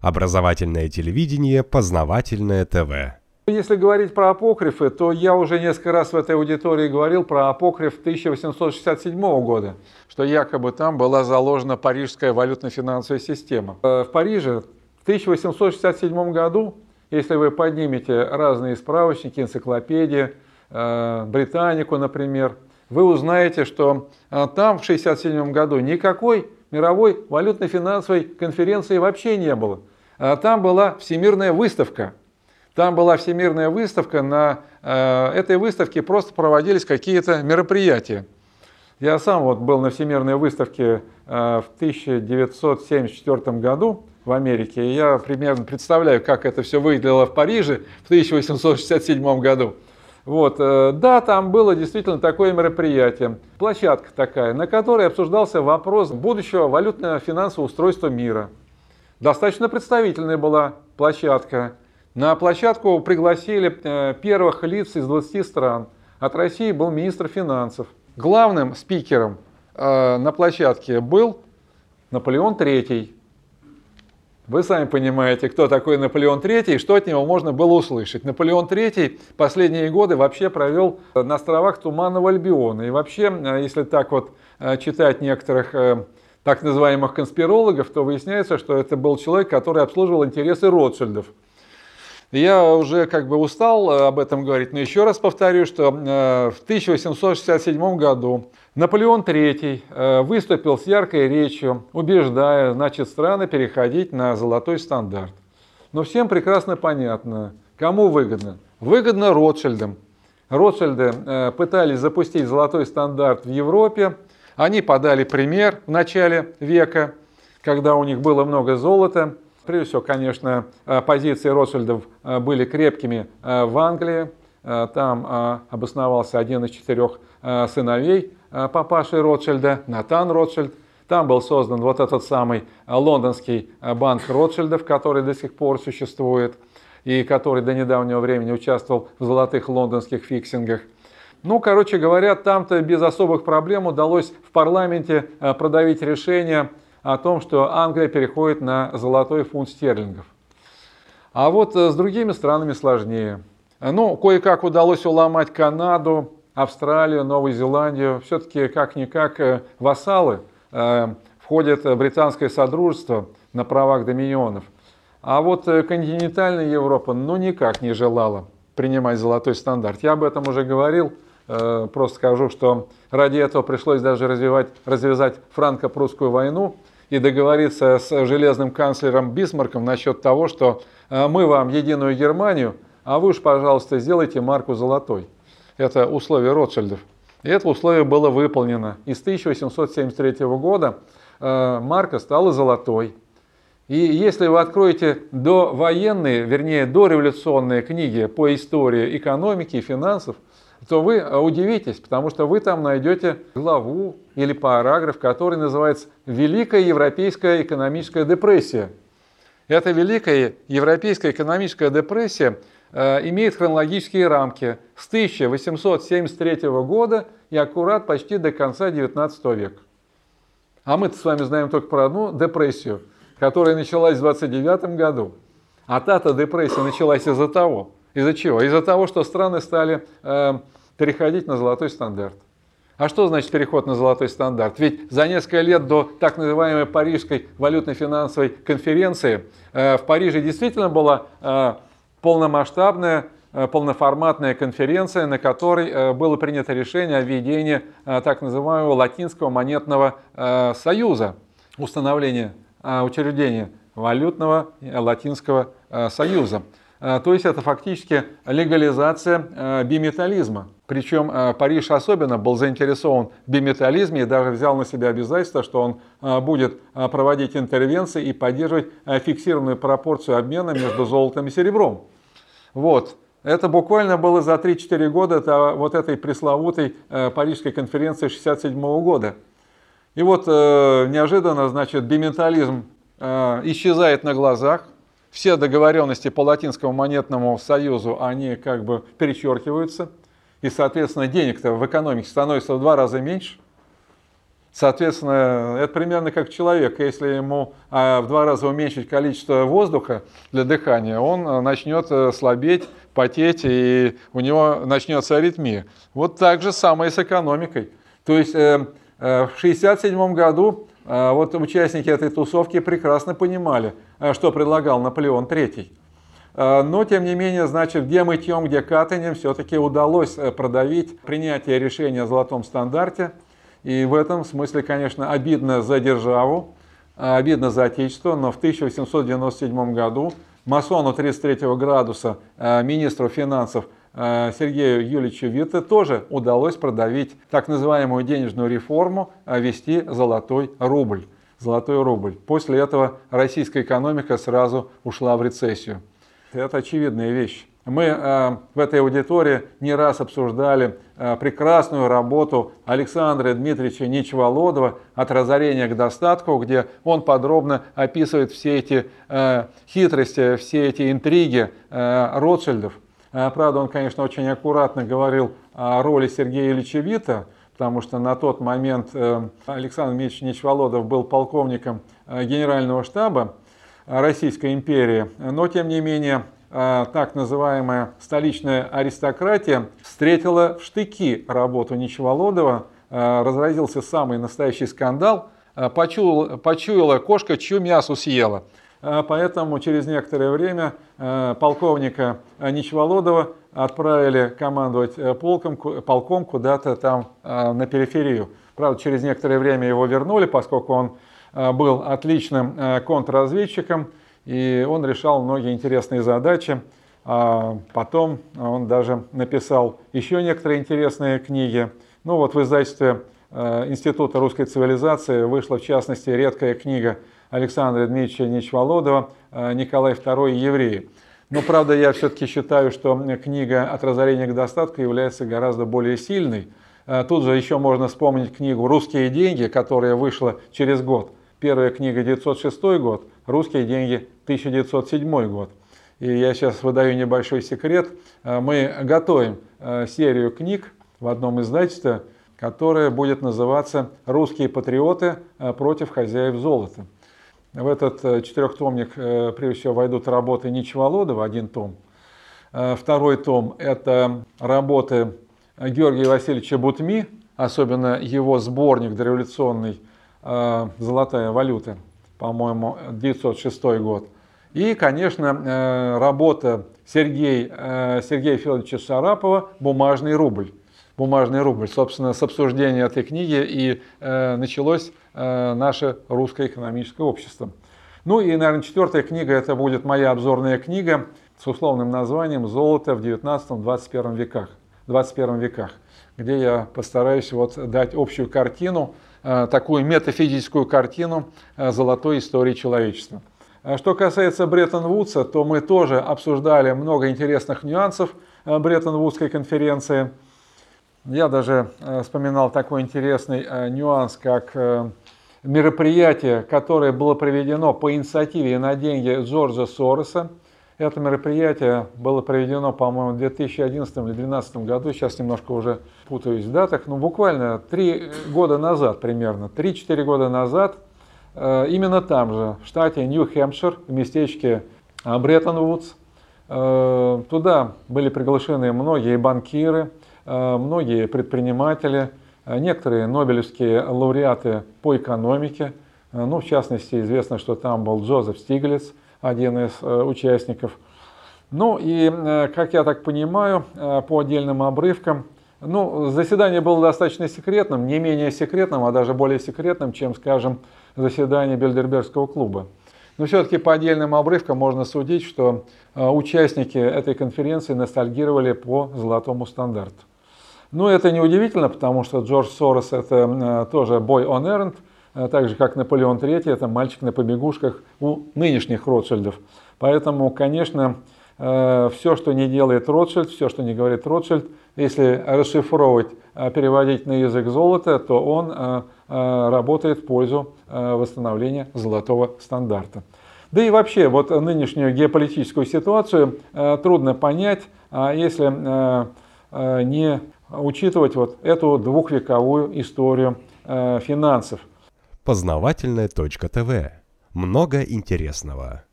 Образовательное телевидение, познавательное ТВ. Если говорить про апокрифы, то я уже несколько раз в этой аудитории говорил про апокриф 1867 года, что якобы там была заложена парижская валютно-финансовая система. Э, в Париже в 1867 году, если вы поднимете разные справочники, энциклопедии, э, Британику, например, вы узнаете, что э, там в 1967 году никакой мировой валютно-финансовой конференции вообще не было. А там была всемирная выставка. Там была всемирная выставка, на э, этой выставке просто проводились какие-то мероприятия. Я сам вот был на всемирной выставке э, в 1974 году в Америке, и я примерно представляю, как это все выглядело в Париже в 1867 году. Вот, э, да, там было действительно такое мероприятие, площадка такая, на которой обсуждался вопрос будущего валютно-финансового устройства мира. Достаточно представительная была площадка. На площадку пригласили э, первых лиц из 20 стран. От России был министр финансов. Главным спикером э, на площадке был Наполеон III. Вы сами понимаете, кто такой Наполеон III и что от него можно было услышать. Наполеон III последние годы вообще провел на островах Туманного Альбиона. И вообще, э, если так вот э, читать некоторых э, так называемых конспирологов, то выясняется, что это был человек, который обслуживал интересы Ротшильдов. Я уже как бы устал об этом говорить, но еще раз повторю, что в 1867 году Наполеон III э, выступил с яркой речью, убеждая значит, страны переходить на золотой стандарт. Но всем прекрасно понятно, кому выгодно. Выгодно Ротшильдам. Ротшильды э, пытались запустить золотой стандарт в Европе. Они подали пример в начале века, когда у них было много золота. Прежде всего, конечно, э, позиции Ротшильдов были крепкими в Англии. Там обосновался один из четырех сыновей Э, папаши Ротшильда, Натан Ротшильд. Там был создан вот этот самый э, лондонский э, банк Ротшильдов, который до сих пор существует и который до недавнего времени участвовал в золотых лондонских фиксингах. Ну, короче говоря, там-то без особых проблем удалось в парламенте продавить решение о том, что Англия переходит на золотой фунт стерлингов. А вот с другими странами сложнее. Ну, кое-как удалось уломать Канаду, Австралию, Новую Зеландию, все-таки как-никак э, вассалы, э, входит британское содружество на правах доминионов. А вот э, континентальная Европа ну никак не желала принимать золотой стандарт. Я об этом уже говорил, просто скажу, что ради этого пришлось даже развивать, развязать франко-прусскую войну и договориться с железным канцлером Бисмарком насчет того, что мы вам единую Германию, а вы уж, пожалуйста, сделайте марку золотой. Это условие Ротшильдов. И это условие было выполнено. И с 1873 года э, марка стала золотой. И если вы откроете довоенные, вернее, дореволюционные книги по истории экономики и финансов, то вы удивитесь, потому что вы там найдете главу или параграф, который называется «Великая европейская экономическая депрессия». Эта Великая европейская экономическая депрессия Э, имеет хронологические рамки с 1873 года и аккурат почти до конца 19 века. А мы с вами знаем только про одну депрессию, которая началась в 29 году. А та-то депрессия началась из-за того. Из-за чего? Из-за того, что страны стали э, переходить на золотой стандарт. А что значит переход на золотой стандарт? Ведь за несколько лет до так называемой Парижской валютно-финансовой конференции э, в Париже действительно была э, полномасштабная, э, полноформатная конференция, на которой э, было принято решение о введении э, так называемого латинского монетного союза, установления учреждения валютного латинского союза. То есть это фактически легализация биметаллизма. Причем Париж особенно был заинтересован в биметализме и даже взял на себя обязательство, что он будет проводить интервенции и поддерживать фиксированную пропорцию обмена между золотом и серебром. Вот. Это буквально было за 3-4 года это вот этой пресловутой э, Парижской конференции 67 года. И вот э, неожиданно, значит, биментализм э, исчезает на глазах. Все договоренности по Латинскому монетному союзу, они как бы перечеркиваются. И, соответственно, денег-то в экономике становится в два раза меньше. Соответственно, это примерно как человек. Если ему в два раза уменьшить количество воздуха для дыхания, он начнет слабеть, потеть, и у него начнется аритмия. Вот так же самое с экономикой. То есть в 1967 году вот участники этой тусовки прекрасно понимали, что предлагал Наполеон III. Э, но, тем не менее, значит, где мытьем, где катанием, все-таки удалось э, продавить принятие решения о золотом стандарте. И в этом смысле, конечно, обидно за державу, обидно за Отечество, но в 1897 году масону 33 градуса, министру финансов Сергею Юльевичу Витте тоже удалось продавить так называемую денежную реформу, ввести золотой рубль. Золотой рубль. После этого российская экономика сразу ушла в рецессию. Это очевидная вещь. Мы э, в этой аудитории не раз обсуждали э, прекрасную работу Александра Дмитриевича Ничволодова «От разорения к достатку», где он подробно описывает все эти э, хитрости, все эти интриги э, Ротшильдов. Э, правда, он, конечно, очень аккуратно говорил о роли Сергея Ильича Вита, потому что на тот момент э, Александр Дмитриевич Ничволодов был полковником э, генерального штаба, Российской империи. Но, тем не менее, так называемая столичная аристократия встретила в штыки работу Ничеволодова, разразился самый настоящий скандал, почуяла, почуяла кошка, чью мясо съела. Поэтому через некоторое время полковника Ничеволодова отправили командовать э, полком, полком куда-то там на периферию. Правда, через некоторое время его вернули, поскольку он Э, был отличным э, контрразведчиком, и он решал многие интересные задачи. А потом он даже написал еще некоторые интересные книги. Ну вот в издательстве э, Института русской цивилизации вышла в частности редкая книга Александра Дмитриевича Ничволодова «Николай II евреи». Но, правда, я все-таки считаю, что книга «От разорения к достатку» является гораздо более сильной. Тут же еще можно вспомнить книгу «Русские деньги», которая вышла через год. Первая книга 906 год, русские деньги 1907 год. И я сейчас выдаю небольшой секрет. Э, мы готовим э, серию книг в одном издательстве, которая будет называться «Русские патриоты э, против хозяев золота». В этот четырехтомник, прежде всего, войдут работы Ничволодова, один том. Второй том – это работы Георгия Васильевича Бутми, особенно его сборник дореволюционный Э, золотая валюта, по-моему, 906 год. И, конечно, э, работа Сергея, э, Сергея Федоровича Шарапова «Бумажный рубль». «Бумажный рубль». Собственно, с обсуждения этой книги и началось наше русское экономическое общество. Ну и, наверное, четвертая книга, это будет моя обзорная книга с условным названием «Золото в 19-21 веках», 21 веках, где я постараюсь вот дать общую картину Э, такую метафизическую картину э, золотой истории человечества. Э, что касается Бреттон-Вудса, то мы тоже обсуждали много интересных нюансов Бреттон-Вудской конференции. Я даже вспоминал такой интересный нюанс, как мероприятие, которое было проведено по инициативе и на деньги Джорджа Сороса – это мероприятие было проведено, по-моему, в 2011 или 2012 году, сейчас немножко уже путаюсь в датах, но буквально три года назад примерно, 3-4 года назад, э, именно там же, в штате Нью-Хэмпшир, в местечке э, Бреттон-Вудс, э, туда были приглашены многие банкиры, многие предприниматели, некоторые нобелевские лауреаты по экономике, ну, в частности, известно, что там был Джозеф Стиглиц, один из э, участников. Ну и, э, как я так понимаю, э, по отдельным обрывкам, ну, заседание было достаточно секретным, не менее секретным, а даже более секретным, чем, скажем, заседание Бельдербергского клуба. Но все-таки по отдельным обрывкам можно судить, что участники этой конференции ностальгировали по золотому стандарту. Ну, это неудивительно, потому что Джордж Сорос это тоже бой on errand, а так же как Наполеон III, это мальчик на побегушках у нынешних Ротшильдов. Поэтому, конечно, э, все, что не делает Ротшильд, все, что не говорит Ротшильд, если расшифровывать, э, переводить на язык золота, то он э, работает в пользу восстановления золотого стандарта. Да и вообще, вот нынешнюю геополитическую ситуацию трудно понять, а если не учитывать вот эту двухвековую историю э, финансов. Познавательная точка ТВ. Много интересного.